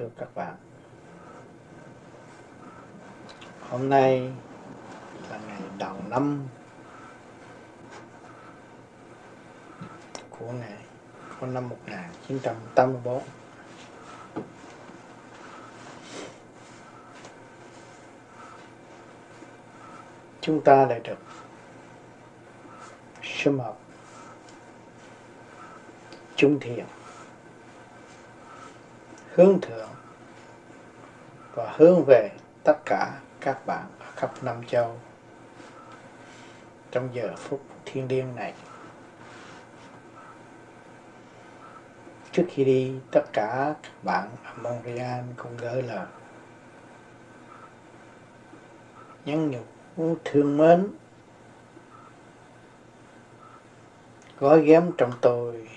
thưa các bạn. Hôm nay là ngày đầu năm của ngày, của năm 1984 chúng ta lại được sum họp, Chung thiện hướng thượng và hướng về tất cả các bạn ở khắp năm châu trong giờ phút thiên liêng này. Trước khi đi, tất cả các bạn ở Montreal cũng gửi lời nhắn nhủ thương mến, gói ghém trong tôi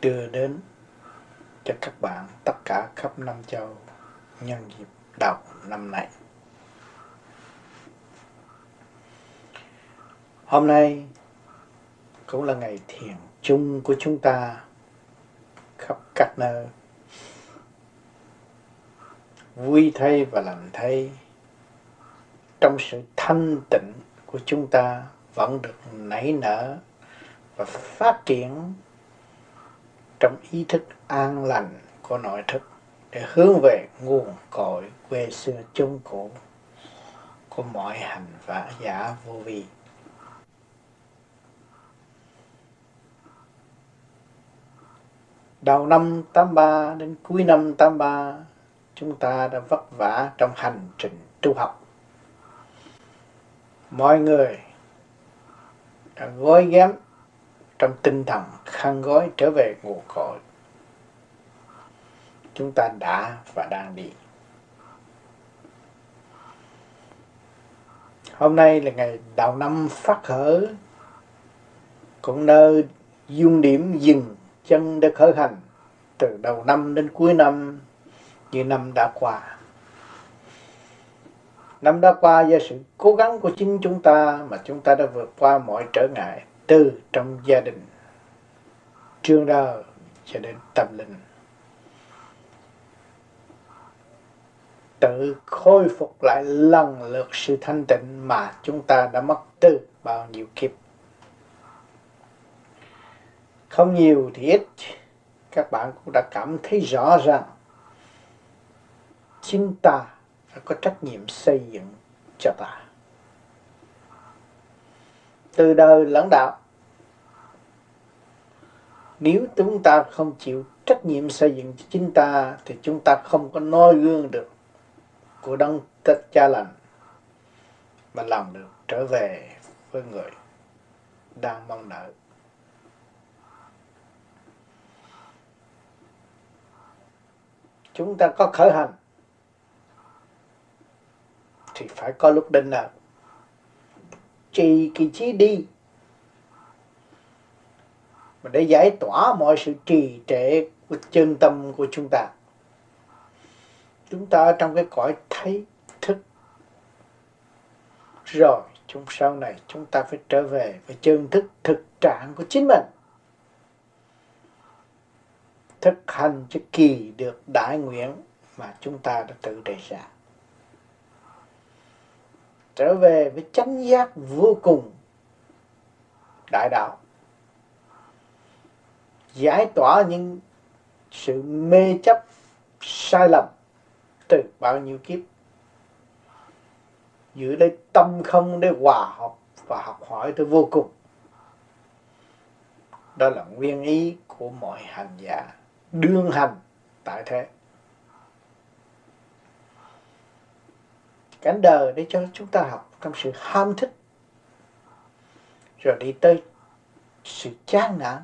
đưa đến cho các bạn tất cả khắp năm châu nhân dịp đầu năm này. Hôm nay cũng là ngày thiền chung của chúng ta khắp các nơi. Vui thay và lành thay, trong sự thanh tịnh của chúng ta vẫn được nảy nở và phát triển trong ý thức an lành của nội thức để hướng về nguồn cội quê xưa chung cũ của mọi hành vã giả vô vi. Đầu năm 83 đến cuối năm 83 chúng ta đã vất vả trong hành trình tu học. Mọi người đã gói ghém trong tinh thần khăn gói trở về nguồn cội. Chúng ta đã và đang đi. Hôm nay là ngày đầu năm phát khởi cũng nơi dung điểm dừng chân để khởi hành từ đầu năm đến cuối năm như năm đã qua. Năm đã qua do sự cố gắng của chính chúng ta mà chúng ta đã vượt qua mọi trở ngại từ trong gia đình. Trường đời cho đến tâm linh. Tự khôi phục lại lần lượt sự thanh tịnh mà chúng ta đã mất từ bao nhiêu kiếp. Không nhiều thì ít. Các bạn cũng đã cảm thấy rõ ràng, chính ta phải có trách nhiệm xây dựng cho ta từ đời lẫn đạo. Nếu chúng ta không chịu trách nhiệm xây dựng cho chính ta, thì chúng ta không có noi gương được của đấng tất cha lành mà làm được trở về với người đang mong đợi. Chúng ta có khởi hành, thì phải có lúc định nào trì kỳ trí đi. Mà để giải tỏa mọi sự trì trệ của chân tâm của chúng ta. Chúng ta trong cái cõi thấy, thức. Rồi, chúng sau này chúng ta phải trở về với chân thức, thực trạng của chính mình. Thực hành cho kỳ được đại nguyện mà chúng ta đã tự đề ra trở về với chánh giác vô cùng đại đạo. Giải tỏa những sự mê chấp, sai lầm từ bao nhiêu kiếp. Giữ lấy tâm không để hòa hợp và học hỏi tới vô cùng. Đó là nguyên ý của mọi hành giả đương hành tại thế. Cảnh đời để cho chúng ta học trong sự ham thích, rồi đi tới sự chán nản,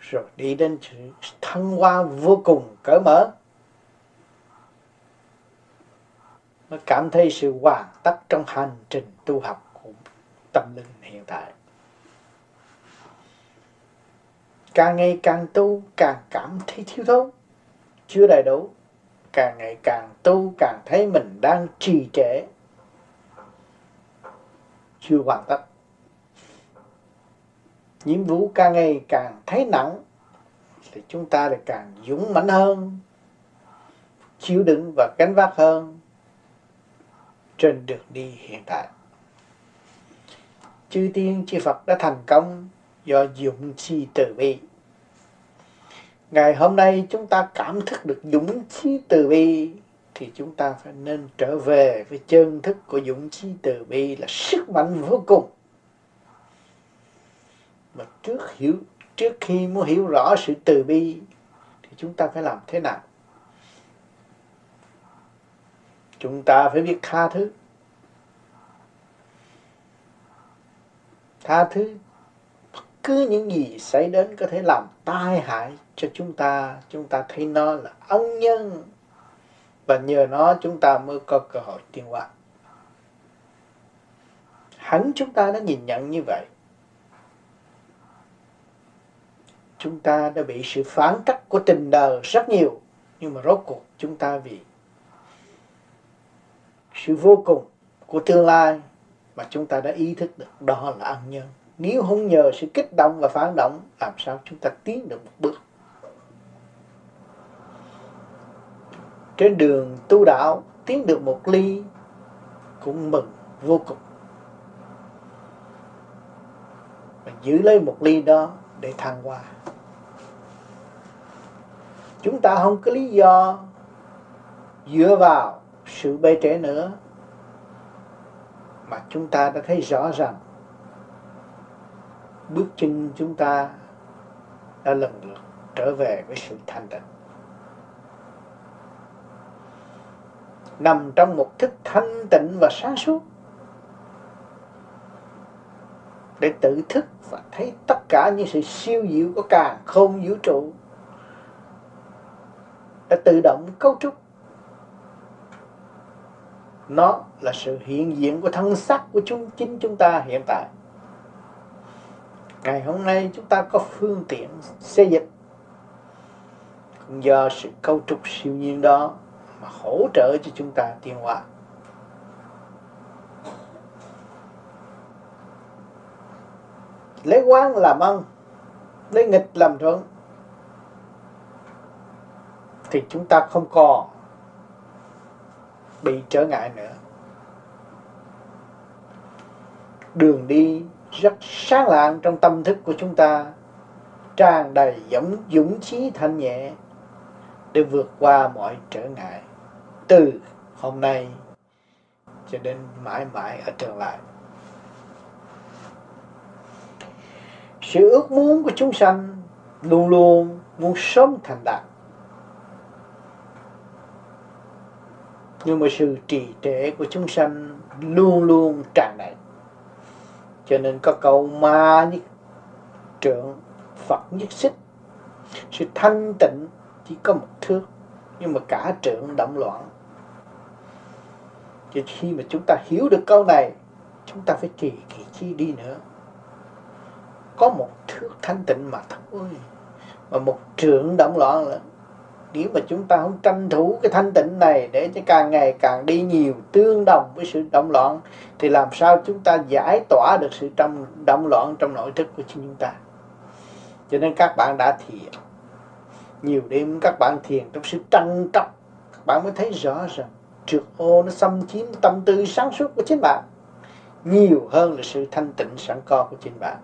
rồi đi đến sự thăng hoa vô cùng cởi mở, mới cảm thấy sự hoàn tất trong hành trình tu học của tâm linh hiện tại. Càng ngày càng tu, càng cảm thấy thiếu thốn, chưa đầy đủ càng ngày càng tu, càng thấy mình đang trì trệ. Chưa hoàn tất. Nhiệm vụ càng ngày càng thấy nặng, thì chúng ta lại càng dũng mãnh hơn, chịu đựng và gánh vác hơn trên đường đi hiện tại. Chư tiên, chư Phật đã thành công do dũng chi từ bi ngày hôm nay chúng ta cảm thức được dũng chí từ bi, thì chúng ta phải nên trở về với chân thức của dũng chí từ bi là sức mạnh vô cùng. Mà trước hiểu, trước khi muốn hiểu rõ sự từ bi, thì chúng ta phải làm thế nào? Chúng ta phải biết tha thứ. Tha thứ cứ những gì xảy đến có thể làm tai hại cho chúng ta. Chúng ta thấy nó là ân nhân. Và nhờ nó chúng ta mới có cơ hội tiến hóa. Hẳn chúng ta đã nhìn nhận như vậy. Chúng ta đã bị sự phản cách của tình đời rất nhiều. Nhưng mà rốt cuộc chúng ta vì sự vô cùng của tương lai mà chúng ta đã ý thức được đó là ân nhân nếu không nhờ sự kích động và phản động, làm sao chúng ta tiến được một bước? Trên đường tu đạo, tiến được một ly cũng mừng vô cùng. Và giữ lấy một ly đó để thăng hoa. Chúng ta không có lý do dựa vào sự bê trễ nữa, mà chúng ta đã thấy rõ ràng bước chân chúng ta đã lần lượt trở về với sự thanh tịnh. Nằm trong một thức thanh tịnh và sáng suốt. Để tự thức và thấy tất cả những sự siêu diệu của cả không vũ trụ, đã tự động cấu trúc. Nó là sự hiện diện của thân sắc của chúng, chính chúng ta hiện tại ngày hôm nay chúng ta có phương tiện xây dịch. Cũng do sự cấu trúc siêu nhiên đó mà hỗ trợ cho chúng ta tiến hóa. Lấy quán làm ăn, lấy nghịch làm thuận. Thì chúng ta không còn bị trở ngại nữa. Đường đi rất sáng lạng trong tâm thức của chúng ta. Tràn đầy dũng dũng chí thanh nhẹ để vượt qua mọi trở ngại từ hôm nay cho đến mãi mãi ở tương lai. Sự ước muốn của chúng sanh luôn luôn muốn sớm thành đạt. Nhưng mà sự trì trệ của chúng sanh luôn luôn tràn đầy cho nên có câu ma nhất trượng, phật nhất xích. Sự thanh tịnh chỉ có một thước nhưng mà cả trượng động loạn. Cho khi mà chúng ta hiểu được câu này, chúng ta phải trì kỳ chi đi nữa. Có một thước thanh tịnh mà thôi. Mà một trượng động loạn là nếu mà chúng ta không tranh thủ cái thanh tịnh này để cho càng ngày càng đi nhiều, tương đồng với sự động loạn, thì làm sao chúng ta giải tỏa được sự trong, động loạn trong nội thức của chính chúng ta? Cho nên các bạn đã thiền. Nhiều đêm các bạn thiền trong sự trân trọng. Các bạn mới thấy rõ rằng trượt ô nó xâm chiếm tâm tư sáng suốt của chính bạn. Nhiều hơn là sự thanh tịnh sẵn có của chính bạn.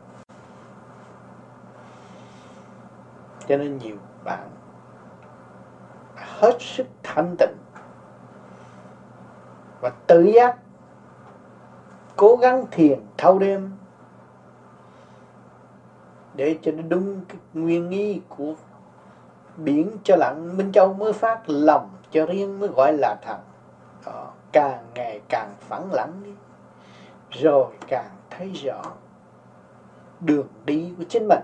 Cho nên nhiều bạn hết sức thanh tịnh. Và tự giác cố gắng thiền thâu đêm để cho nó đúng cái nguyên ý của biển cho lặng. Minh Châu mới phát lòng cho riêng mới gọi là thật đó, ờ, càng ngày càng phẳng lặng đi. Rồi càng thấy rõ đường đi của chính mình.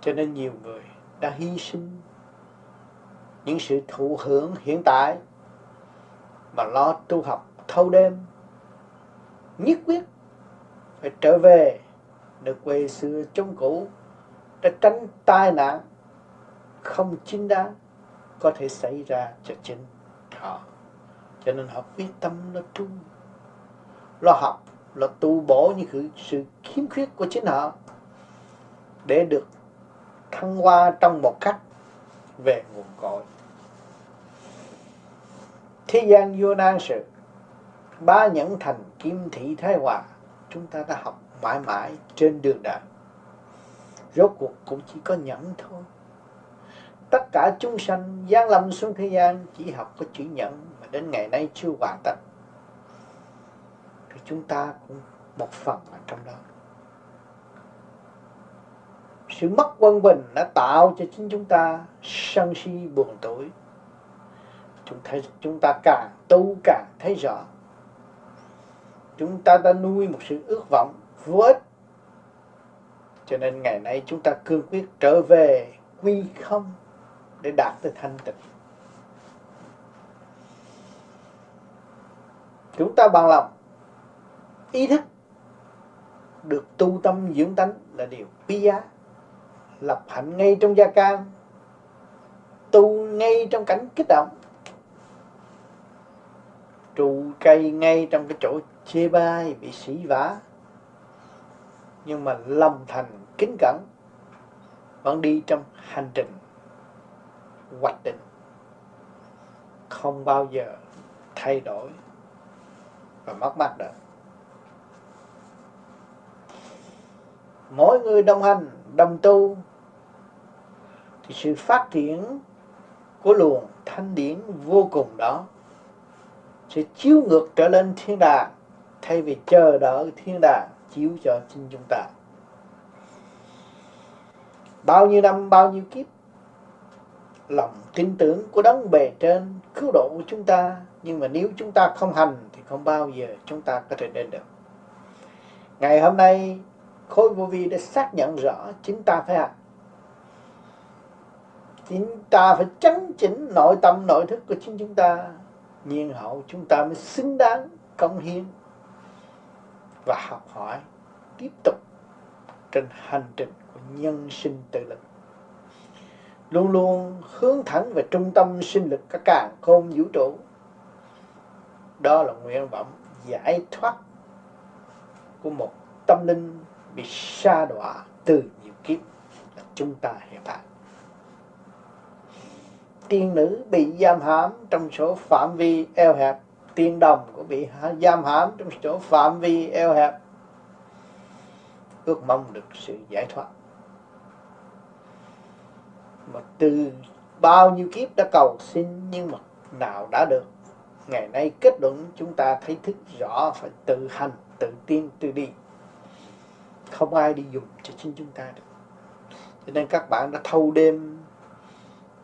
Cho nên nhiều người đã hy sinh. Những sự thụ hưởng hiện tại mà lo tu học thâu đêm, nhất quyết phải trở về được quê xưa chống cũ, để tránh tai nạn không chính đáng có thể xảy ra cho chính họ. Cho nên họ quyết tâm lo tu, lo học, lo tu bổ những sự khiếm khuyết của chính họ để được thăng hoa trong một cách về nguồn cội. Thế gian vô nan sự, ba nhẫn thành kim thị thái hòa, chúng ta đã học mãi mãi trên đường đời rốt cuộc cũng chỉ có nhẫn thôi. Tất cả chúng sanh gian lâm xuống thế gian chỉ học có chữ nhẫn mà đến ngày nay chưa hoàn tất. Thì chúng ta cũng một phần ở trong đó sự mất quân bình đã tạo cho chính chúng ta sân si buồn tuổi chúng ta chúng ta càng tu càng thấy rõ. Chúng ta đã nuôi một sự ước vọng vô ích. Cho nên ngày nay chúng ta cương quyết trở về quy không để đạt tới thanh tịnh. Chúng ta bằng lòng, ý thức được tu tâm dưỡng tánh là điều quý giá lập hạnh ngay trong gia can, tu ngay trong cảnh kích động, trụ cây ngay trong cái chỗ chê bai bị sỉ vả. Nhưng mà lòng thành kính cẩn, vẫn đi trong hành trình, hoạch định, không bao giờ thay đổi và mất mát được. Mỗi người đồng hành, đồng tu. Thì sự phát triển của luồng thanh điển vô cùng đó sẽ chiếu ngược trở lên thiên đàng, thay vì chờ đợi thiên đàng chiếu cho chính chúng ta. Bao nhiêu năm, bao nhiêu kiếp, lòng tin tưởng của đấng bề trên cứu độ của chúng ta. Nhưng mà nếu chúng ta không hành thì không bao giờ chúng ta có thể đến được. Ngày hôm nay khối vô vi đã xác nhận rõ chúng ta phải học chúng ta phải chấn chỉnh nội tâm, nội thức của chính chúng ta. Nhiên hậu chúng ta mới xứng đáng công hiến và học hỏi tiếp tục trên hành trình của nhân sinh tự lực. Luôn luôn hướng thẳng về trung tâm sinh lực các càng khôn vũ trụ. Đó là nguyện vọng giải thoát của một tâm linh bị sa đọa từ nhiều kiếp là chúng ta hiện tại tiên nữ bị giam hãm trong số phạm vi eo hẹp. Tiên đồng cũng bị giam hãm trong chỗ phạm vi eo hẹp. Ước mong được sự giải thoát. Mà từ bao nhiêu kiếp đã cầu xin nhưng mà nào đã được. Ngày nay kết luận chúng ta thấy thức rõ phải tự hành, tự tiên tự đi không ai đi dùng cho chính chúng ta được. Cho nên các bạn đã thâu đêm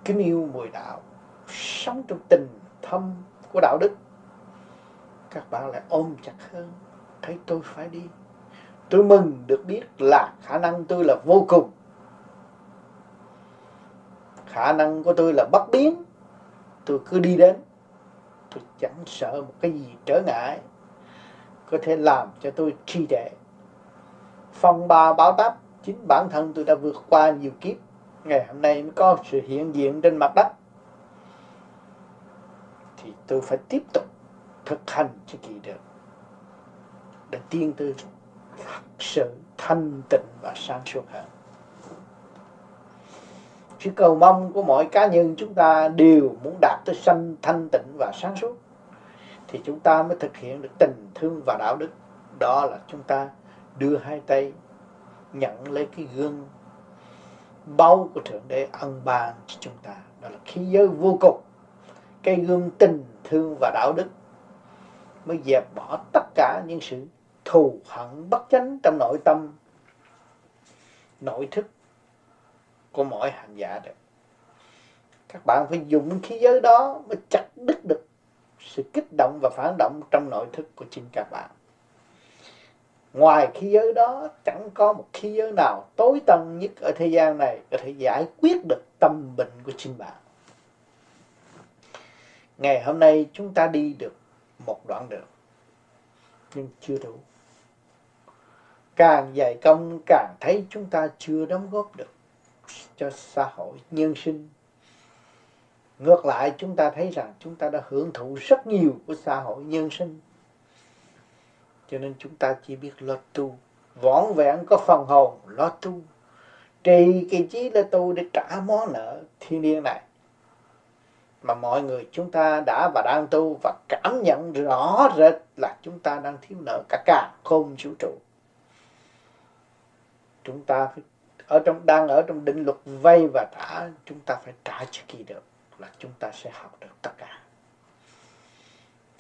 kính yêu mùi đạo, sống trong tình thâm của đạo đức. Các bạn lại ôm chặt hơn, thấy tôi phải đi. Tôi mừng được biết là khả năng tôi là vô cùng. Khả năng của tôi là bất biến. Tôi cứ đi đến, tôi chẳng sợ một cái gì trở ngại. Có thể làm cho tôi trì trệ phong ba báo táp chính bản thân tôi đã vượt qua nhiều kiếp. Ngày hôm nay mới có sự hiện diện trên mặt đất. Thì tôi phải tiếp tục thực hành cho kỳ được để tiên tư thật sự thanh tịnh và sáng suốt hơn. Sự cầu mong của mọi cá nhân chúng ta đều muốn đạt tới sanh thanh tịnh và sáng suốt, thì chúng ta mới thực hiện được tình thương và đạo đức. Đó là chúng ta đưa hai tay nhận lấy cái gương báu của thượng đế ân ban cho chúng ta. Đó là khí giới vô cùng. Cái gương tình thương và đạo đức mới dẹp bỏ tất cả những sự thù hận bất chánh trong nội tâm, nội thức của mỗi hành giả được các bạn phải dùng khí giới đó mới chặt đứt được sự kích động và phản động trong nội thức của chính các bạn ngoài khí giới đó, chẳng có một khí giới nào tối tân nhất ở thế gian này có thể giải quyết được tâm bệnh của chính bạn. Ngày hôm nay chúng ta đi được một đoạn đường, nhưng chưa đủ. Càng dày công, càng thấy chúng ta chưa đóng góp được cho xã hội nhân sinh. Ngược lại, chúng ta thấy rằng chúng ta đã hưởng thụ rất nhiều của xã hội nhân sinh cho nên chúng ta chỉ biết lo tu. Võn vẹn có phần hồn, lo tu. Trì kỳ trí lo tu để trả món nợ thiên niên này. Mà mọi người chúng ta đã và đang tu và cảm nhận rõ rệt là chúng ta đang thiếu nợ cả cả không vũ trụ. Chúng ta phải ở trong, đang ở trong định luật vay và trả chúng ta phải trả cho kỳ được là chúng ta sẽ học được tất cả.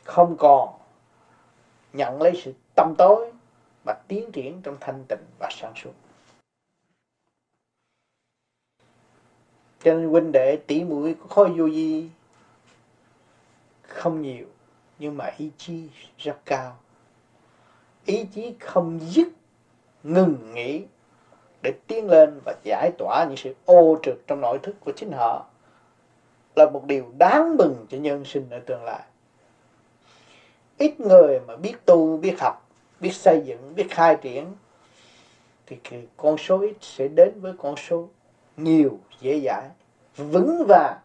Không còn nhận lấy sự tâm tối và tiến triển trong thanh tịnh và sáng suốt. Cho nên huynh đệ tỷ mũi có khối vô gì không nhiều, nhưng mà ý chí rất cao. Ý chí không dứt ngừng nghỉ để tiến lên và giải tỏa những sự ô trực trong nội thức của chính họ là một điều đáng mừng cho nhân sinh ở tương lai ít người mà biết tu, biết học, biết xây dựng, biết khai triển, thì con số ít sẽ đến với con số nhiều, dễ dãi, vững vàng,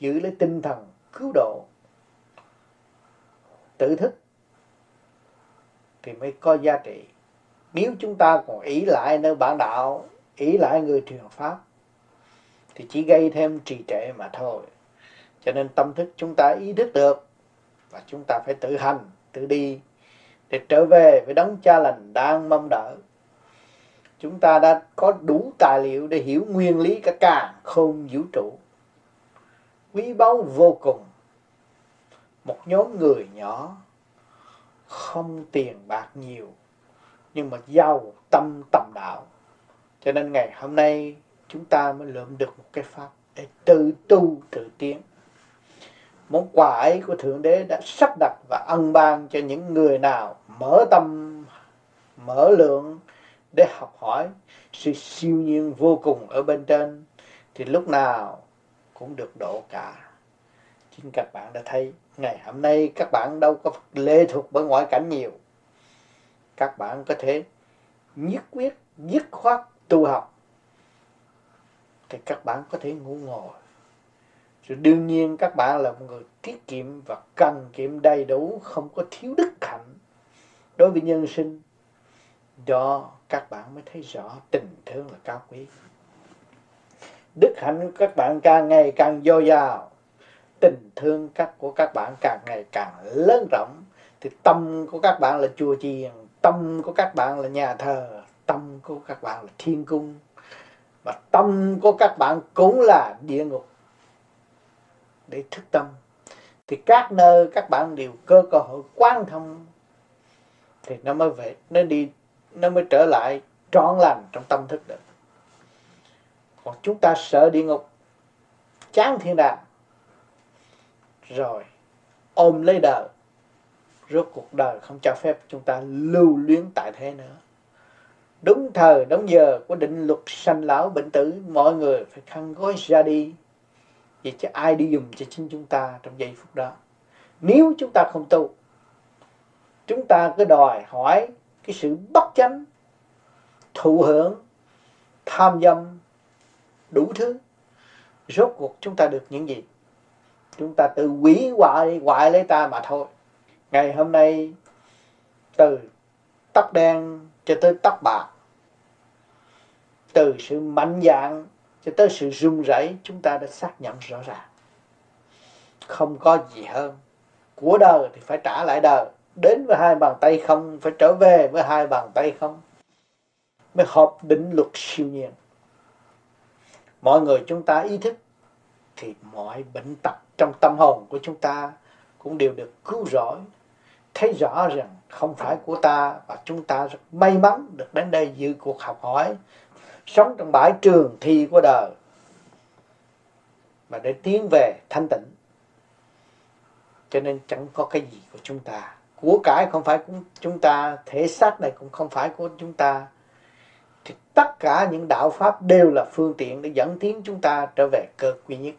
giữ lấy tinh thần cứu độ, tự thức, thì mới có giá trị. Nếu chúng ta còn ý lại nơi bản đạo ý lại người truyền pháp, thì chỉ gây thêm trì trệ mà thôi. Cho nên tâm thức chúng ta ý thức được và chúng ta phải tự hành, tự đi để trở về với đấng cha lành đang mong đợi. Chúng ta đã có đủ tài liệu để hiểu nguyên lý cả càng không vũ trụ. Quý báu vô cùng. Một nhóm người nhỏ, không tiền bạc nhiều, nhưng mà giàu tâm tầm đạo. Cho nên ngày hôm nay chúng ta mới lượm được một cái pháp để tự tu tự tiến món quà ấy của thượng đế đã sắp đặt và ân ban cho những người nào mở tâm, mở lượng để học hỏi sự siêu nhiên vô cùng ở bên trên, thì lúc nào cũng được độ cả. Chính các bạn đã thấy, ngày hôm nay các bạn đâu có lệ thuộc bởi ngoại cảnh nhiều. Các bạn có thể nhất quyết, dứt khoát tu học, thì các bạn có thể ngủ ngồi rồi đương nhiên các bạn là một người tiết kiệm và cần kiệm đầy đủ, không có thiếu đức hạnh đối với nhân sinh. Do các bạn mới thấy rõ tình thương là cao quý. Đức hạnh của các bạn càng ngày càng dồi dào. Tình thương các của các bạn càng ngày càng lớn rộng. Thì tâm của các bạn là chùa chiền, tâm của các bạn là nhà thờ, tâm của các bạn là thiên cung. Và tâm của các bạn cũng là địa ngục để thức tâm. Thì các nơi, các bạn đều cơ cơ hội quan thông. Thì nó mới về, nó đi, nó mới trở lại trọn lành trong tâm thức được. Còn chúng ta sợ địa ngục, chán thiên đàng. Rồi, ôm lấy đời, rốt cuộc đời không cho phép chúng ta lưu luyến tại thế nữa. Đúng thời, đúng giờ của định luật sanh lão bệnh tử, mọi người phải khăn gói ra đi vậy chứ ai đi dùng cho chính chúng ta trong giây phút đó? Nếu chúng ta không tu, chúng ta cứ đòi hỏi cái sự bất chánh, thụ hưởng, tham dâm, đủ thứ. Rốt cuộc chúng ta được những gì? Chúng ta tự quỷ hoại hoại lấy ta mà thôi. Ngày hôm nay, từ tóc đen cho tới tóc bạc, từ sự mạnh dạng cho tới sự rung rẩy, chúng ta đã xác nhận rõ ràng. Không có gì hơn. Của đời thì phải trả lại đời. Đến với hai bàn tay không, phải trở về với hai bàn tay không. Mới hợp định luật siêu nhiên. Mọi người chúng ta ý thức thì mọi bệnh tật trong tâm hồn của chúng ta cũng đều được cứu rỗi. Thấy rõ rằng không phải của ta và chúng ta rất may mắn được đến đây dự cuộc học hỏi sống trong bãi trường thi của đời, mà để tiến về thanh tịnh. Cho nên chẳng có cái gì của chúng ta. Của cải không phải của chúng ta, thể xác này cũng không phải của chúng ta. Thì tất cả những đạo pháp đều là phương tiện để dẫn tiến chúng ta trở về cơ quy nhất.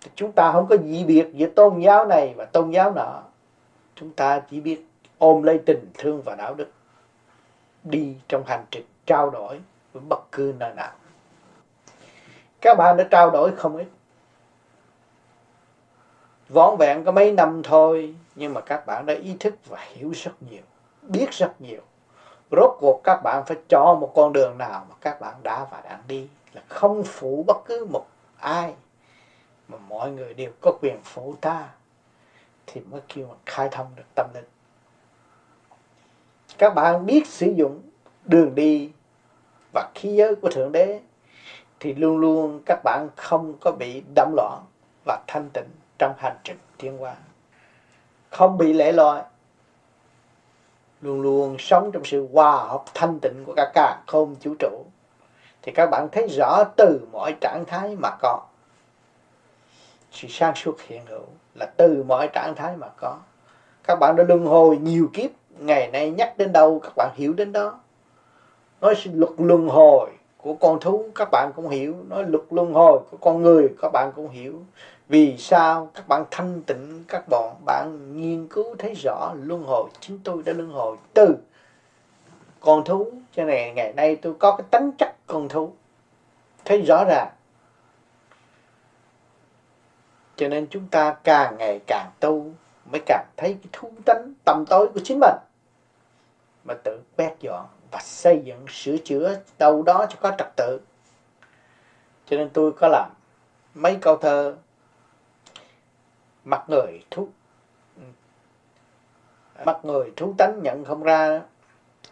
Thì chúng ta không có gì biệt giữa tôn giáo này và tôn giáo nọ. Chúng ta chỉ biết ôm lấy tình thương và đạo đức đi trong hành trình trao đổi với bất cứ nơi nào. Các bạn đã trao đổi không ít. Vón vẹn có mấy năm thôi, nhưng mà các bạn đã ý thức và hiểu rất nhiều, biết rất nhiều. Rốt cuộc các bạn phải cho một con đường nào mà các bạn đã và đang đi là không phụ bất cứ một ai mà mọi người đều có quyền phụ ta thì mới kêu mà khai thông được tâm linh các bạn biết sử dụng đường đi và khí giới của thượng đế, thì luôn luôn các bạn không có bị đắm loạn và thanh tịnh trong hành trình tiến hóa không bị lệ loại. luôn luôn sống trong sự hòa hợp thanh tịnh của cả cả không vũ trụ, thì các bạn thấy rõ từ mọi trạng thái mà có sự sáng suốt hiện hữu là từ mọi trạng thái mà có các bạn đã luân hồi nhiều kiếp ngày nay nhắc đến đâu, các bạn hiểu đến đó. Nói luật luân hồi của con thú, các bạn cũng hiểu. Nói luật luân hồi của con người, các bạn cũng hiểu. Vì sao các bạn thanh tịnh các bọn? Bạn nghiên cứu thấy rõ luân hồi. Chính tôi đã luân hồi từ con thú. Cho này ngày nay tôi có cái tánh chất con thú. Thấy rõ ràng. Cho nên chúng ta càng ngày càng tu mới cảm thấy cái thú tánh tầm tối của chính mình. Mà tự quét dọn và xây dựng, sửa chữa đâu đó cho có trật tự. Cho nên tôi có làm mấy câu thơ, mặt người thú mặt người thú tánh nhận không ra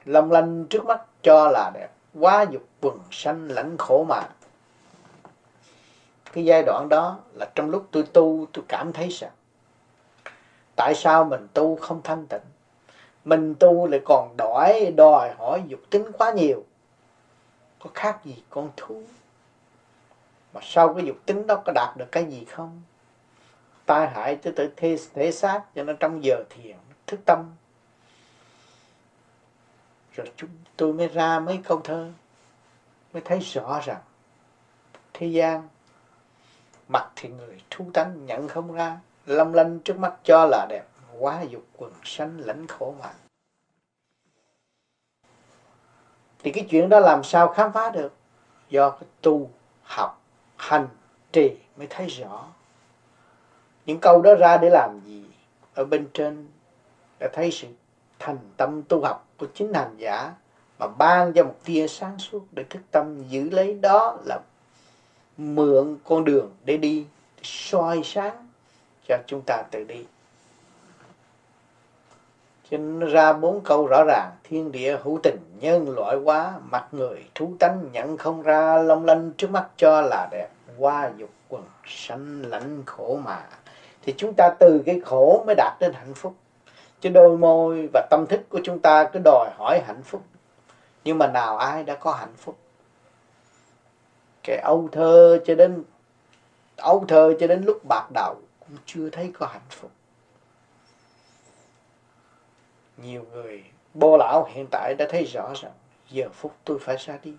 lâm lanh trước mắt cho là đẹp, quá dục quần sanh lãnh khổ mà. Cái giai đoạn đó là trong lúc tôi tu, tôi cảm thấy rằng tại sao mình tu không thanh tịnh? Mình tu lại còn đòi đòi hỏi dục tính quá nhiều. Có khác gì con thú? Mà sau cái dục tính đó có đạt được cái gì không? Tai hại cho tự thể, thể xác cho nên trong giờ thiền thức tâm. Rồi chúng tôi mới ra mấy câu thơ mới thấy rõ rằng thế gian mặt thì người thú tánh nhận không ra lâm lanh trước mắt cho là đẹp, quá dục quần sanh lãnh khổ mà thì cái chuyện đó làm sao khám phá được? Do cái tu, học, hành, trì mới thấy rõ. Những câu đó ra để làm gì? Ở bên trên đã thấy sự thành tâm tu học của chính hành giả mà ban cho một tia sáng suốt để thức tâm giữ lấy đó là mượn con đường để đi soi sáng cho chúng ta tự đi. Cho nên ra bốn câu rõ ràng, thiên địa hữu tình, nhân loại quá, mặt người thú tánh, nhận không ra, long lanh trước mắt cho là đẹp, qua dục quần sanh lãnh khổ mà. Thì chúng ta từ cái khổ mới đạt đến hạnh phúc. Chứ đôi môi và tâm thức của chúng ta cứ đòi hỏi hạnh phúc. Nhưng mà nào ai đã có hạnh phúc? Cái âu thơ cho đến âu thơ cho đến lúc bạc đầu cũng chưa thấy có hạnh phúc. Nhiều người bô lão hiện tại đã thấy rõ rằng giờ phút tôi phải ra đi.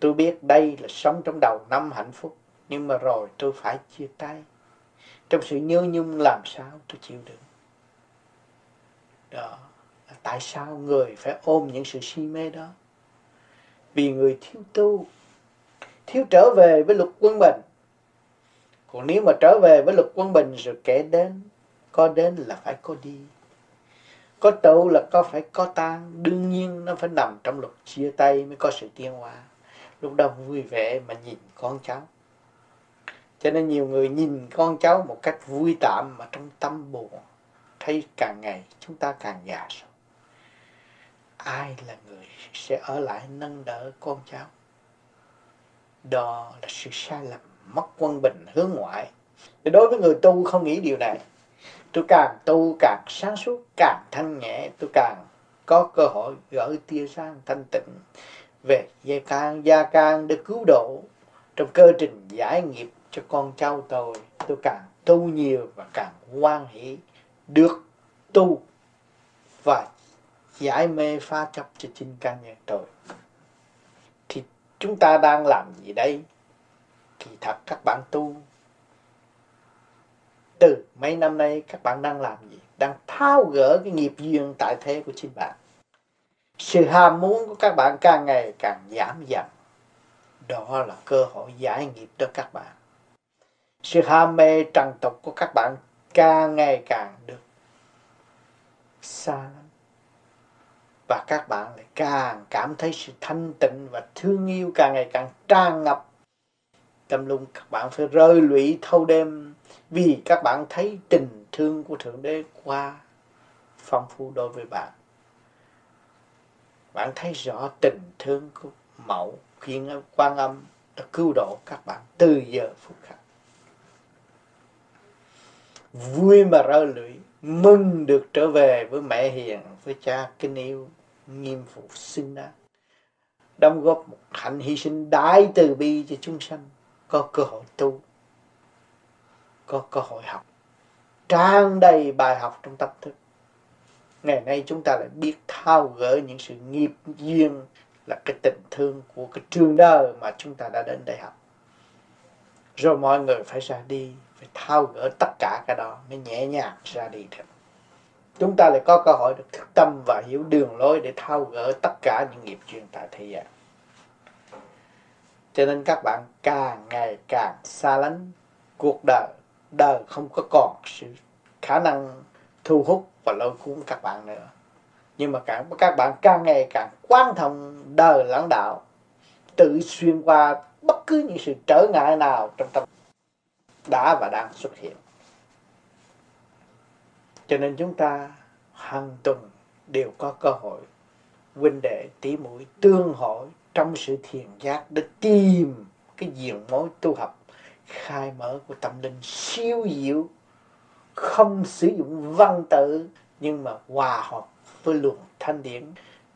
Tôi biết đây là sống trong đầu năm hạnh phúc, nhưng mà rồi tôi phải chia tay. Trong sự nhớ nhung làm sao tôi chịu được đó tại sao người phải ôm những sự si mê đó? Vì người thiếu tu, thiếu trở về với luật quân bình còn nếu mà trở về với luật quân bình rồi kể đến, có đến là phải có đi. Có tụ là có phải có tan đương nhiên nó phải nằm trong luật chia tay mới có sự tiến hóa. Lúc đó vui vẻ mà nhìn con cháu. Cho nên nhiều người nhìn con cháu một cách vui tạm mà trong tâm buồn, thấy càng ngày chúng ta càng già rồi. Ai là người sẽ ở lại nâng đỡ con cháu? Đó là sự sai lầm mất quân bình hướng ngoại. Thì đối với người tu không nghĩ điều này. Tôi càng tu càng sáng suốt, càng thanh nhẹ, tôi càng có cơ hội gửi tia sáng thanh tịnh về gia can. Gia can để cứu độ trong cơ trình giải nghiệp cho con cháu tôi. Tôi càng tu nhiều và càng quan hỷ được tu và giải mê phá chấp cho chính cá nhân tôi. Thì chúng ta đang làm gì đây? Kỳ thật các bạn tu. Từ mấy năm nay các bạn đang làm gì? Đang tháo gỡ cái nghiệp duyên tại thế của chính bạn. Sự ham muốn của các bạn càng ngày càng giảm dần. Đó là cơ hội giải nghiệp cho các bạn. Sự ham mê trần tục của các bạn càng ngày càng được xa lắm. Và các bạn lại càng cảm thấy sự thanh tịnh và thương yêu càng ngày càng tràn ngập tâm lung, các bạn phải rơi lụy thâu đêm, vì các bạn thấy tình thương của thượng đế qua phong phú đối với bạn. Bạn thấy rõ tình thương của mẫu khuyên quan âm đã cứu độ các bạn từ giờ phút khắc vui mà rơi lụy, mừng được trở về với mẹ hiền, với cha kính yêu, nghiêm phụ xứng đáng. Đóng góp một hạnh hy sinh đại từ bi cho chúng sanh có cơ hội tu, có cơ hội học. Tràn đầy bài học trong tâm thức. Ngày nay chúng ta lại biết thao gỡ những sự nghiệp duyên là cái tình thương của cái trường đời mà chúng ta đã đến đại học. Rồi mọi người phải ra đi, phải thao gỡ tất cả cái đó mới nhẹ nhàng ra đi được chúng ta lại có cơ hội được thức tâm và hiểu đường lối để thao gỡ tất cả những nghiệp duyên tại thế gian cho nên các bạn càng ngày càng xa lánh. Cuộc đời đời không có còn sự khả năng thu hút và lôi cuốn các bạn nữa. Nhưng mà các, các bạn càng ngày càng quan thông đời lãng đạo tự xuyên qua bất cứ những sự trở ngại nào trong tâm đã và đang xuất hiện. Cho nên chúng ta hàng tuần đều có cơ hội huynh đệ tỷ muội tương hội trong sự thiền giác để tìm cái diện mối tu học khai mở của tâm linh siêu diệu, không sử dụng văn tự nhưng mà hòa hợp với luồng thanh điển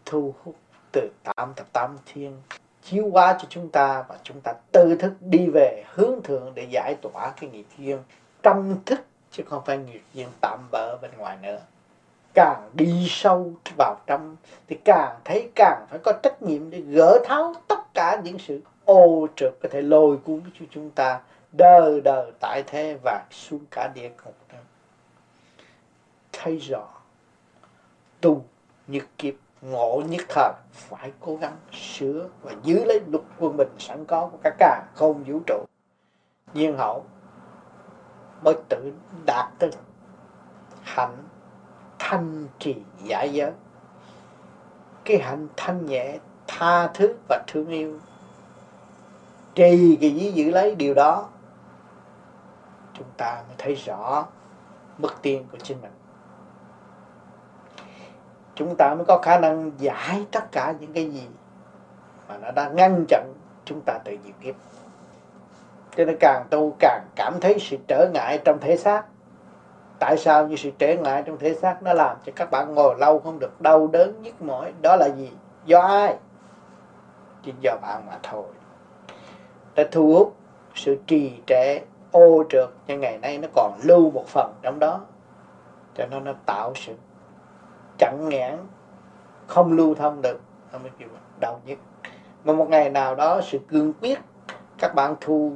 thu hút từ tám thập tám thiên, chiếu hóa cho chúng ta và chúng ta tự thức đi về hướng thượng để giải tỏa cái nghiệp duyên trong thức chứ không phải nghiệp duyên tạm bỡ bên ngoài nữa càng đi sâu vào trong, thì càng thấy càng phải có trách nhiệm để gỡ tháo tất cả những sự ô trượt có thể lôi cuốn cho chúng ta đời đời tại thế và xuống cả địa ngục đó. Thấy rõ, tu nhất kiếp, ngộ nhất thời phải cố gắng sửa và giữ lấy luật quân bình sẵn có của cả cả không vũ trụ. Nhiên hậu mới tự đạt tới hạnh thanh trì giải giới. Cái hạnh thanh nhẹ, tha thứ và thương yêu. Trì cái gì giữ lấy điều đó, chúng ta mới thấy rõ mức tiên của chính mình. Chúng ta mới có khả năng giải tất cả những cái gì mà nó đang ngăn chặn chúng ta từ nhiều kiếp. Cho nên càng tu càng cảm thấy sự trở ngại trong thể xác tại sao như sự trễ ngại trong thể xác nó làm cho các bạn ngồi lâu không được đau đớn nhức mỏi? Đó là gì? Do ai? Chỉ do bạn mà thôi. Đã thu hút sự trì trệ, ô trượt nhưng ngày nay nó còn lưu một phần trong đó. Cho nên nó tạo sự chặn nghẽn không lưu thông được. Nó mới chịu đau nhất mà một ngày nào đó sự cương quyết, các bạn thu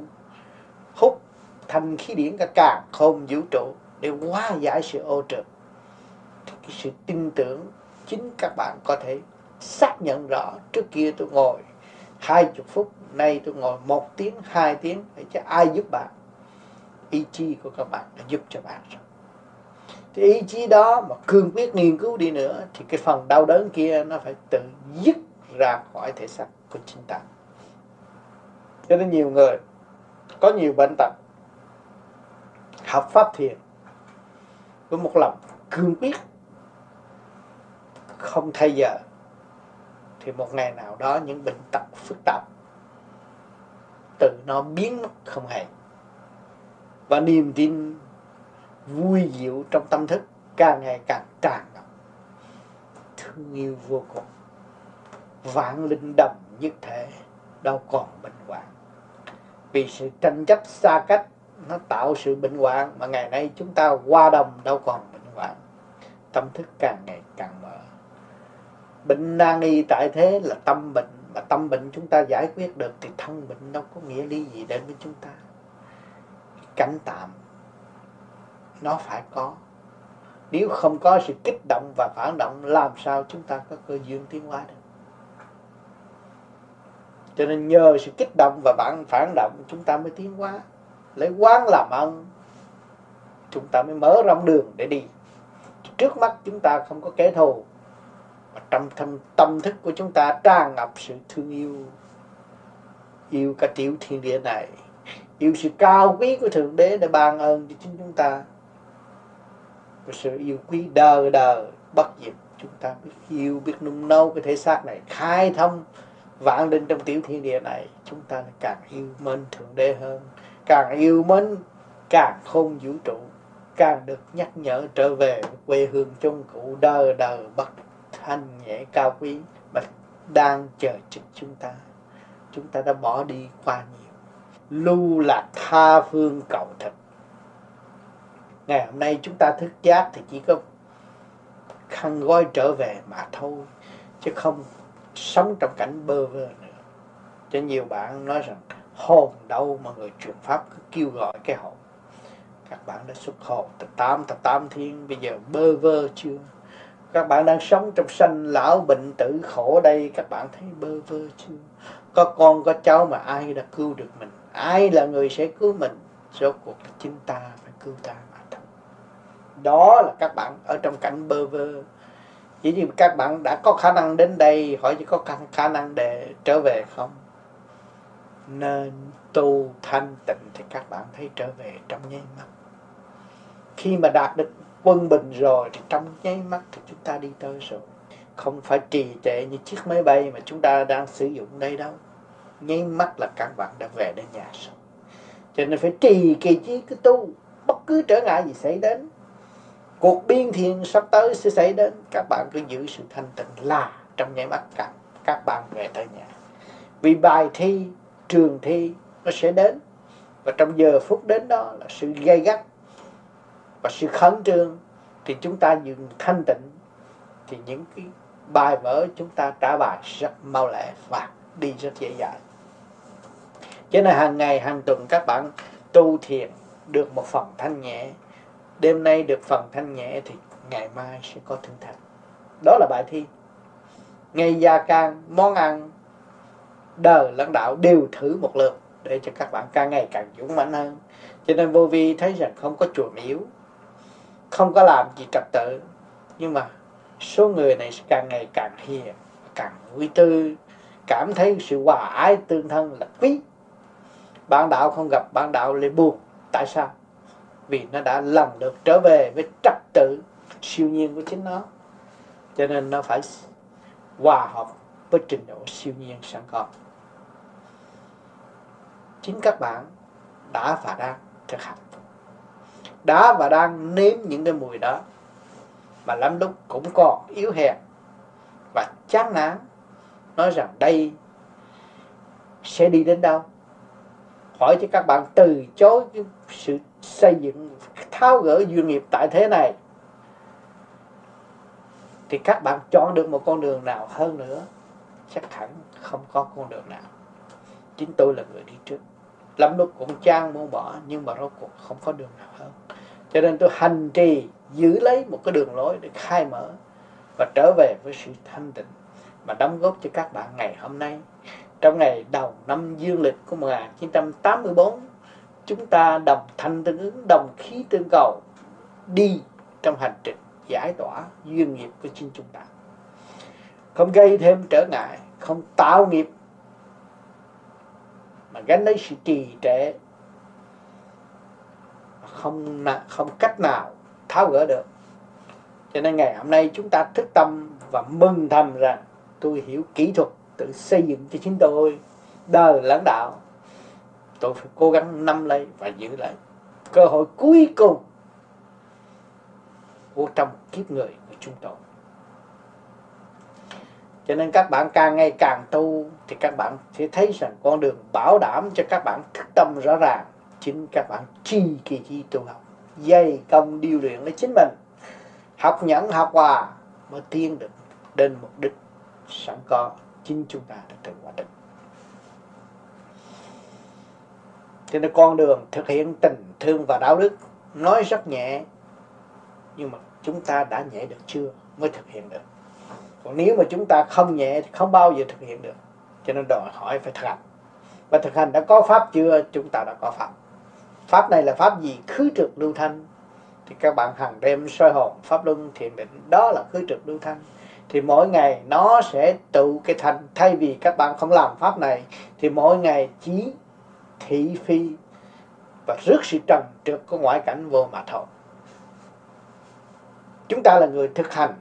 hút thành khí điển cả càng không vũ trụ để hóa giải sự ô trượt cái sự tin tưởng chính các bạn có thể xác nhận rõ trước kia tôi ngồi hai chục phút, nay tôi ngồi một tiếng, hai tiếng, để cho ai giúp bạn. Ý chí của các bạn đã giúp cho bạn rồi. Thì ý chí đó mà cương quyết nghiên cứu đi nữa, thì cái phần đau đớn kia nó phải tự dứt ra khỏi thể xác của chính ta. Cho nên nhiều người, có nhiều bệnh tật, học pháp thiền với một lòng cương quyết, không thay giờ, thì một ngày nào đó những bệnh tật phức tạp tự nó biến mất không hề. Và niềm tin vui diệu trong tâm thức càng ngày càng tràn ngập. Thương yêu vô cùng, vạn linh đồng nhất thể, đâu còn bệnh hoạn. Vì sự tranh chấp xa cách nó tạo sự bệnh hoạn mà ngày nay chúng ta qua đồng đâu còn bệnh hoạn. Tâm thức càng ngày càng mở. Bệnh nan y tại thế là tâm bệnh, mà tâm bệnh chúng ta giải quyết được thì thân bệnh đâu có nghĩa lý gì đến với chúng ta. Cảnh tạm, nó phải có. Nếu không có sự kích động và phản động, làm sao chúng ta có cơ duyên tiến hóa được? Cho nên nhờ sự kích động và phản phản động, chúng ta mới tiến hóa lấy quán làm ăn. Chúng ta mới mở rộng đường để đi. Trước mắt chúng ta không có kẻ thù mà trong tâm, tâm thức của chúng ta tràn ngập sự thương yêu. Yêu cả tiểu thiên địa này yêu sự cao quý của thượng đế để ban ơn cho chính chúng ta. Và sự yêu quý đời đời bất diệt chúng ta biết yêu biết nung nấu cái thể xác này khai thông vạn linh trong tiểu thiên địa này. Chúng ta càng yêu mến thượng đế hơn càng yêu mến, càng không vũ trụ, càng được nhắc nhở trở về quê hương chung cũ đơ đờ bất thanh nhẹ cao quý mà đang chờ trực chúng ta. Chúng ta đã bỏ đi qua nhiều. Lưu lạc tha phương cầu thực. Ngày hôm nay chúng ta thức giác thì chỉ có khăn gói trở về mà thôi, chứ không sống trong cảnh bơ vơ nữa. Cho nhiều bạn nói rằng hồn đâu mà người truyền pháp cứ kêu gọi cái hồn. Các bạn đã xuất hồn từ tám thập tám thiên, bây giờ bơ vơ chưa? Các bạn đang sống trong sanh lão bệnh tử khổ đây, các bạn thấy bơ vơ chưa? Có con, có cháu mà ai đã cứu được mình? Ai là người sẽ cứu mình? Rốt cuộc là chính ta phải cứu ta mà thôi. Đó là các bạn ở trong cảnh bơ vơ. Chỉ như các bạn đã có khả năng đến đây, hỏi chỉ có khả năng để trở về không? Nên tu thanh tịnh thì các bạn thấy trở về trong nháy mắt. Khi mà đạt được quân bình rồi thì trong nháy mắt thì chúng ta đi tới rồi. Không phải trì trệ như chiếc máy bay mà chúng ta đang sử dụng đây đâu. Nháy mắt là các bạn đã về đến nhà rồi. Cho nên phải trì kỳ trí cái tu bất cứ trở ngại gì xảy đến. Cuộc biên thiền sắp tới sẽ xảy đến các bạn cứ giữ sự thanh tịnh là trong nháy mắt các, các bạn về tới nhà. Vì bài thi trường thi nó sẽ đến. Và trong giờ phút đến đó là sự gây gắt và sự khẩn trương. Thì chúng ta dừng thanh tịnh. Thì những cái bài vở chúng ta trả bài rất mau lẹ và đi rất dễ dàng cho nên hàng ngày, hàng tuần các bạn tu thiền được một phần thanh nhẹ. Đêm nay được phần thanh nhẹ thì ngày mai sẽ có thử thách đó là bài thi. Ngày gia can món ăn đời lãnh đạo đều thử một lượt để cho các bạn càng ngày càng dũng mãnh hơn. Cho nên vô vi thấy rằng không có chùa miếu không có làm gì trật tự. Nhưng mà số người này càng ngày càng hiền, càng vui tươi, cảm thấy sự hòa ái tương thân là quý. Bạn đạo không gặp bạn đạo lại buồn. Tại sao? Vì nó đã lần được trở về với trật tự siêu nhiên của chính nó. Cho nên nó phải hòa hợp với trình độ siêu nhiên sẵn có chính các bạn đã và đang thực hành. Đã và đang nếm những cái mùi đó mà lắm lúc cũng còn yếu hèn. Và chán nản, nói rằng đây sẽ đi đến đâu? Hỏi cho các bạn từ chối cái sự xây dựng, tháo gỡ doanh nghiệp tại thế này, thì các bạn chọn được một con đường nào hơn nữa? Chắc hẳn không có con đường nào. Chính tôi là người đi trước lắm lúc cũng chán muốn bỏ, nhưng mà rốt cuộc không có đường nào hơn. Cho nên tôi hành trì, giữ lấy một cái đường lối để khai mở và trở về với sự thanh tịnh mà đóng góp cho các bạn ngày hôm nay. Trong ngày đầu năm dương lịch của 1984 chúng ta đồng thanh tương ứng, đồng khí tương cầu, đi trong hành trình giải tỏa duyên nghiệp của chính chúng ta. Không gây thêm trở ngại, không tạo nghiệp mà gánh lấy sự trì trệ. Không không cách nào tháo gỡ được. Cho nên ngày hôm nay chúng ta thức tâm và mừng thầm rằng tôi hiểu kỹ thuật tự xây dựng cho chính tôi. Đời lãnh đạo, tôi phải cố gắng nắm lấy và giữ lấy cơ hội cuối cùng của trong kiếp người của chúng tôi cho nên các bạn càng ngày càng tu thì các bạn sẽ thấy rằng con đường bảo đảm cho các bạn thức tâm rõ ràng chính các bạn chi kỳ chi tu học. Dây công điều luyện lấy chính mình. Học nhẫn, học hòa mới tiến được đến mục đích sẵn có chính chúng ta đã tự hoạt định. Cho nên con đường thực hiện tình thương và đạo đức nói rất nhẹ, nhưng mà chúng ta đã nhẹ được chưa? Mới thực hiện được còn nếu mà chúng ta không nhẹ thì không bao giờ thực hiện được. Cho nên đòi hỏi phải thực hành. Và thực hành đã có pháp chưa, chúng ta đã có pháp. Pháp này là pháp gì? Khứ trực lưu thanh. Thì các bạn hàng đêm soi hồn, pháp luân, thiền định, đó là khứ trực lưu thanh. Thì mỗi ngày nó sẽ tự cái thành. Thay vì các bạn không làm pháp này, thì mỗi ngày chỉ thị phi và rước sự trần trượt của ngoại cảnh vô mà thôi. Chúng ta là người thực hành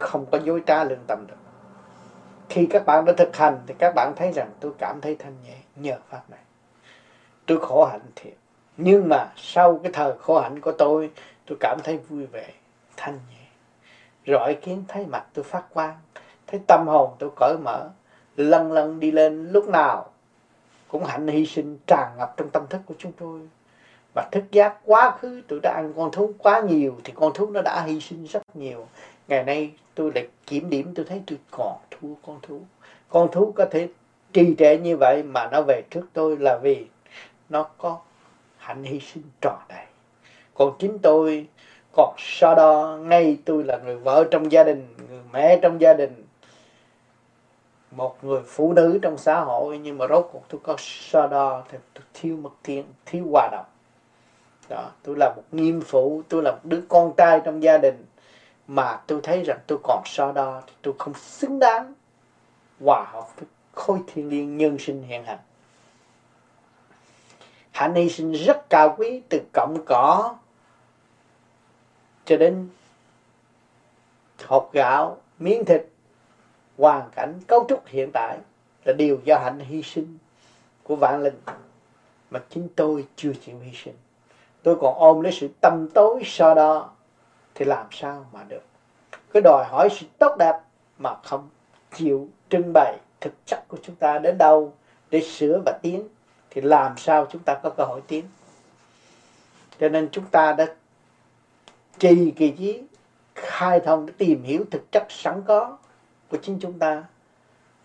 không có dối trá lương tâm được. Khi các bạn đã thực hành thì các bạn thấy rằng tôi cảm thấy thanh nhẹ nhờ pháp này. Tôi khổ hạnh thiệt. Nhưng mà sau cái thời khổ hạnh của tôi tôi cảm thấy vui vẻ, thanh nhẹ. Rọi kiến thấy mặt tôi phát quang, thấy tâm hồn tôi cởi mở lần lần đi lên lúc nào cũng hạnh hy sinh tràn ngập trong tâm thức của chúng tôi. Và thức giác quá khứ, tôi đã ăn con thú quá nhiều thì con thú nó đã hy sinh rất nhiều. Ngày nay tôi lại kiểm điểm, tôi thấy tôi còn thua con thú. Con thú có thể trì trệ như vậy mà nó về trước tôi là vì nó có hạnh hy sinh tròn đầy còn chính tôi, còn so đo ngay tôi là người vợ trong gia đình, người mẹ trong gia đình, một người phụ nữ trong xã hội. Nhưng mà rốt cuộc tôi có so đo thì tôi thiếu mất tiếng thiếu hòa đồng. Đó, tôi là một nghiêm phụ, tôi là một đứa con trai trong gia đình mà tôi thấy rằng tôi còn so đo thì tôi không xứng đáng hòa hợp với khối thiên nhiên nhân sinh hiện hành. Hạnh hy sinh rất cao quý từ cọng cỏ cho đến hộp gạo, miếng thịt, hoàn cảnh cấu trúc hiện tại là điều do hạnh hy sinh của vạn linh mà chính tôi chưa chịu hy sinh. Tôi còn ôm lấy sự tâm tối so đo thì làm sao mà được? Cái đòi hỏi sự tốt đẹp mà không chịu trưng bày thực chất của chúng ta đến đâu để sửa và tiến thì làm sao chúng ta có cơ hội tiến? Cho nên chúng ta đã trì kỳ trí, khai thông để tìm hiểu thực chất sẵn có của chính chúng ta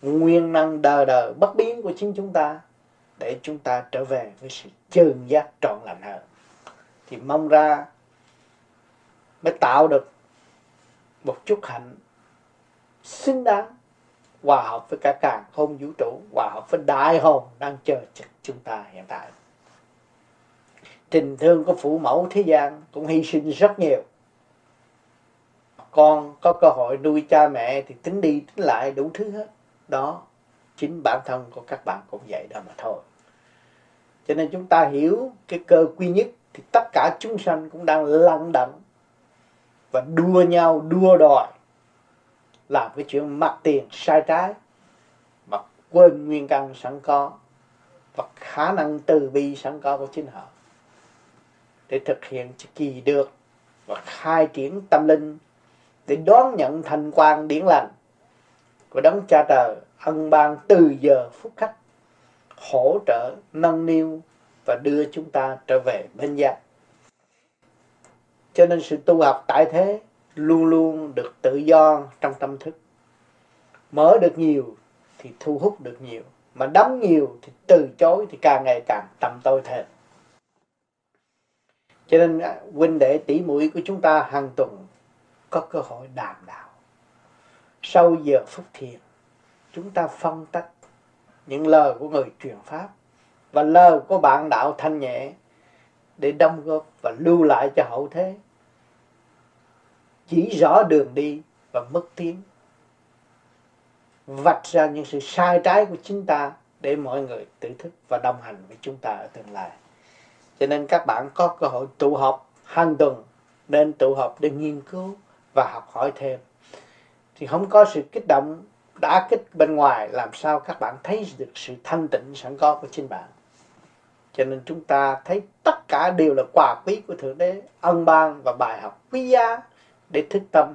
nguyên năng đời đời bất biến của chính chúng ta để chúng ta trở về với sự chân giác trọn lành hơn. Thì mong ra mới tạo được một chút hạnh xứng đáng, hòa hợp với cả càng không vũ trụ, hòa hợp với đại hồn đang chờ chúng ta hiện tại. Tình thương của phụ mẫu thế gian cũng hy sinh rất nhiều. Con có cơ hội nuôi cha mẹ thì tính đi tính lại đủ thứ hết. Đó chính bản thân của các bạn cũng vậy đó mà thôi. Cho nên chúng ta hiểu cái cơ quy nhất thì tất cả chúng sanh cũng đang lăn đận và đua nhau, đua đòi. Làm cái chuyện mặt tiền sai trái mà quên nguyên căn sẵn có và khả năng từ bi sẵn có của chính họ. Để thực hiện kỳ được và khai triển tâm linh để đón nhận thành quan điển lành của đấng cha trời ân ban từ giờ phút khắc hỗ trợ, nâng niu và đưa chúng ta trở về bên giác cho nên sự tu học tại thế luôn luôn được tự do trong tâm thức. Mở được nhiều thì thu hút được nhiều, mà đóng nhiều thì từ chối thì càng ngày càng tầm tôi thêm. Cho nên à, huynh đệ tỷ muội của chúng ta hàng tuần có cơ hội đàm đạo. Sau giờ phút thiền, chúng ta phân tách những lời của người truyền pháp và lời của bạn đạo thanh nhẹ để đóng góp và lưu lại cho hậu thế chỉ rõ đường đi và mất tiếng. Vạch ra những sự sai trái của chúng ta để mọi người tự thức và đồng hành với chúng ta ở tương lai. Cho nên các bạn có cơ hội tụ họp hàng tuần, nên tụ họp để nghiên cứu và học hỏi thêm. Thì không có sự kích động đã kích bên ngoài, làm sao các bạn thấy được sự thanh tịnh, sẵn có của chính bạn? Cho nên chúng ta thấy tất cả đều là quà quý của thượng đế, ân ban và bài học quý giá để thức tâm,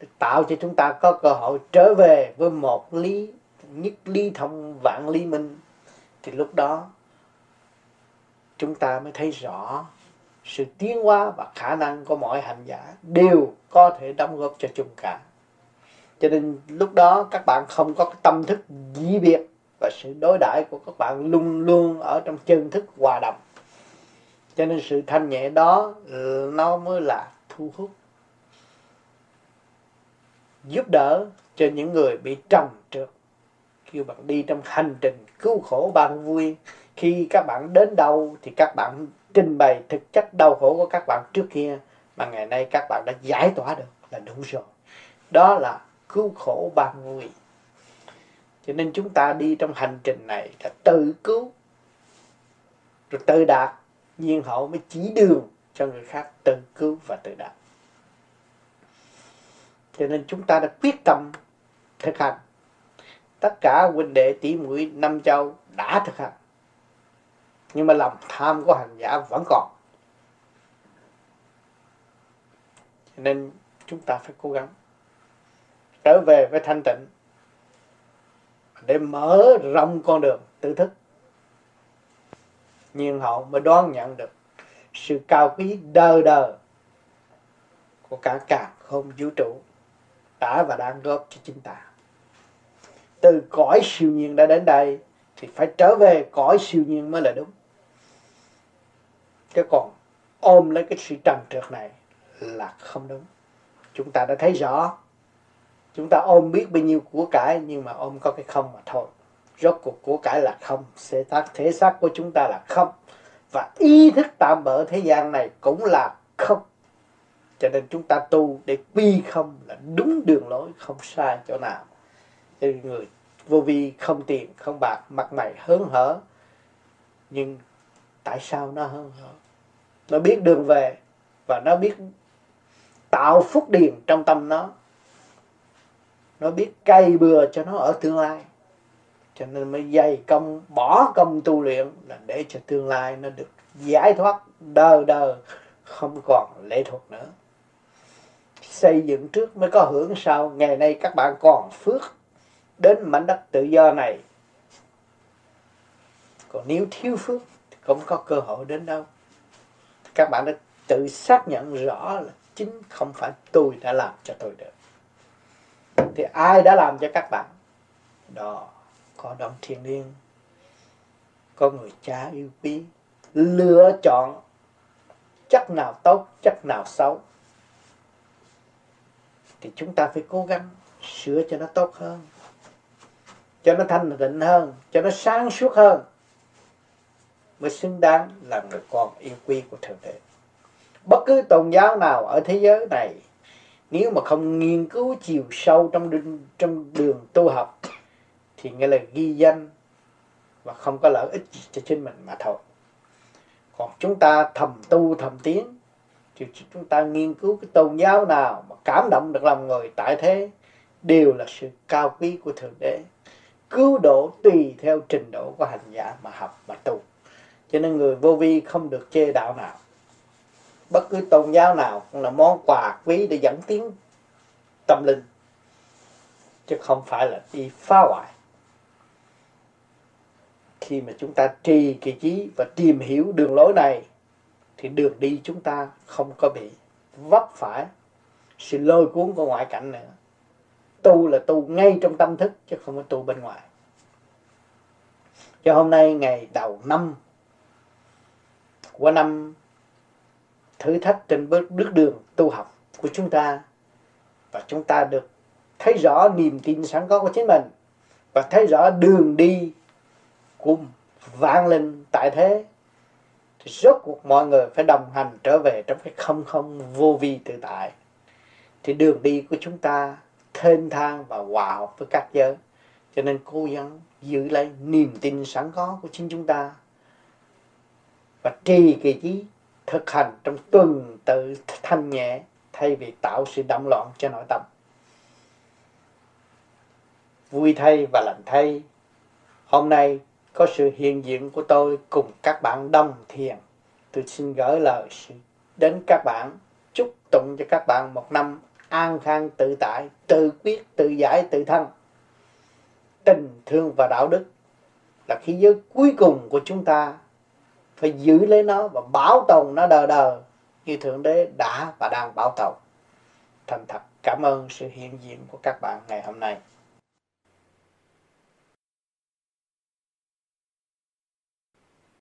để tạo cho chúng ta có cơ hội trở về với một lý, nhất lý thông vạn lý minh. Thì lúc đó, chúng ta mới thấy rõ sự tiến hóa và khả năng của mọi hành giả đều có thể đóng góp cho chung cả. Cho nên lúc đó các bạn không có cái tâm thức dĩ biệt và sự đối đãi của các bạn luôn luôn ở trong chân thức hòa đồng. Cho nên sự thanh nhẹ đó, nó mới là thu hút, giúp đỡ cho những người bị trầm trượt. Kêu bạn đi trong hành trình cứu khổ bạn vui. Khi các bạn đến đâu thì các bạn trình bày thực chất đau khổ của các bạn trước kia mà ngày nay các bạn đã giải tỏa được là đủ rồi. Đó là cứu khổ ban vui. Cho nên chúng ta đi trong hành trình này là tự cứu. Rồi tự đạt, nhiên hậu mới chỉ đường cho người khác tự cứu và tự đạo. Cho nên chúng ta đã quyết tâm thực hành. Tất cả huynh đệ tỷ muội năm châu đã thực hành. Nhưng mà lòng tham của hành giả vẫn còn. Cho nên chúng ta phải cố gắng trở về với thanh tịnh để mở rộng con đường tự thức. Nhiên hậu mới đoán nhận được sự cao quý đời đời của cả cả không vũ trụ đã và đang góp cho chúng ta. Từ cõi siêu nhiên đã đến đây thì phải trở về cõi siêu nhiên mới là đúng. Chứ còn ôm lấy cái sự trần trượt này là không đúng. Chúng ta đã thấy rõ. Chúng ta ôm biết bao nhiêu của cải nhưng mà ôm có cái không mà thôi. Rốt cuộc của cải là không. Sẽ xác thể xác của chúng ta là không và ý thức tạm bỡ thế gian này cũng là không. Cho nên chúng ta tu để quy không là đúng đường lối, không sai chỗ nào. Cho người vô vi không tiền, không bạc, mặt mày hớn hở. Nhưng tại sao nó hớn hở? Nó biết đường về và nó biết tạo phúc điền trong tâm nó. Nó biết cày bừa cho nó ở tương lai cho nên mới dày công, bỏ công tu luyện là để cho tương lai nó được giải thoát đờ đờ, không còn lệ thuộc nữa. Xây dựng trước mới có hưởng sau. Ngày nay các bạn còn phước đến mảnh đất tự do này. Còn nếu thiếu phước thì không có cơ hội đến đâu. Các bạn đã tự xác nhận rõ là chính không phải tôi đã làm cho tôi được. Thì ai đã làm cho các bạn? Đó có đồng thiên liên, có người cha yêu quý lựa chọn chất nào tốt chất nào xấu. Thì chúng ta phải cố gắng sửa cho nó tốt hơn cho nó thanh tịnh hơn cho nó sáng suốt hơn mới xứng đáng là người con yêu quý của thượng đế. Bất cứ tôn giáo nào ở thế giới này nếu mà không nghiên cứu chiều sâu trong đường, trong đường tu học thì nghĩa là ghi danh và không có lợi ích gì cho chính mình mà thôi. Còn chúng ta thầm tu, thầm tiến, thì chúng ta nghiên cứu cái tôn giáo nào mà cảm động được lòng người tại thế, đều là sự cao quý của thượng đế. Cứu độ tùy theo trình độ của hành giả mà học mà tu. Cho nên người vô vi không được chê đạo nào. Bất cứ tôn giáo nào cũng là món quà quý để dẫn tiến tâm linh, chứ không phải là đi phá hoại khi mà chúng ta trì kỳ trí và tìm hiểu đường lối này, thì đường đi chúng ta không có bị vấp phải sự lôi cuốn của ngoại cảnh nữa. Tu là tu ngay trong tâm thức chứ không có tu bên ngoài. Cho hôm nay ngày đầu năm của năm, thử thách trên bước bước đường tu học của chúng ta và chúng ta được thấy rõ niềm tin sẵn có của chính mình và thấy rõ đường đi của vạn linh tại thế. Thì rốt cuộc mọi người phải đồng hành trở về trong cái không không vô vi tự tại. Thì đường đi của chúng ta thênh thang và hòa hợp với các giới. Cho nên cố gắng giữ lấy niềm tin sẵn có của chính chúng ta. Và trì kỳ trí thực hành trong tuần tự thanh nhẹ thay vì tạo sự động loạn cho nội tâm. Vui thay và lành thay. Hôm nay có sự hiện diện của tôi cùng các bạn đồng thiền. Tôi xin gửi lời đến các bạn. Chúc tụng cho các bạn một năm an khang tự tại, tự quyết, tự giải, tự thân. Tình thương và đạo đức là khí giới cuối cùng của chúng ta. Phải giữ lấy nó và bảo tồn nó đời đời như thượng đế đã và đang bảo tồn. Thành thật cảm ơn sự hiện diện của các bạn ngày hôm nay.